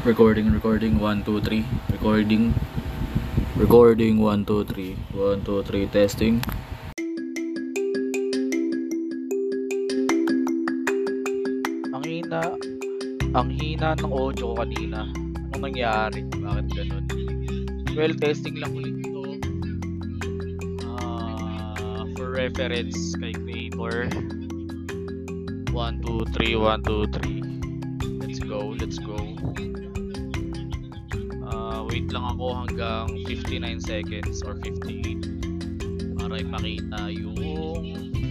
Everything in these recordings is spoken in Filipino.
Recording, recording, 1, 2, 3. Recording. Recording, 1, 2, 3. 1, 2, 3, testing. Ang hina, ang hina ng audio ko kanina. Anong nangyari? Bakit ganun? Well, testing lang ulit ito. Ah, for reference kay creator. 1, 2, 3, 1, 2, 3. Let's go, let's go. Ah, wait lang ako hanggang 59 seconds or 58 para ipakita yung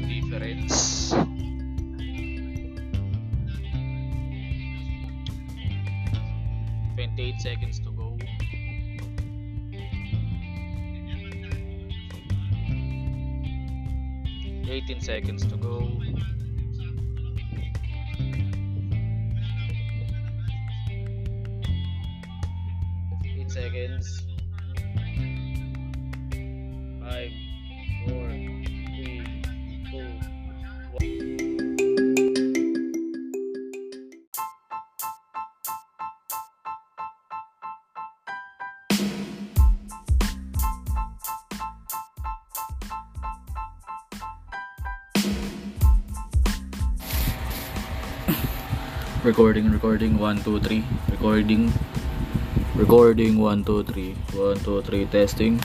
difference. Twenty-eight seconds to go. Eighteen seconds to go. Seconds. Five, four, three, two, Recording, recording, one, two, three, Recording. Recording, 1, 2, 3. 1, 2, 3, testing.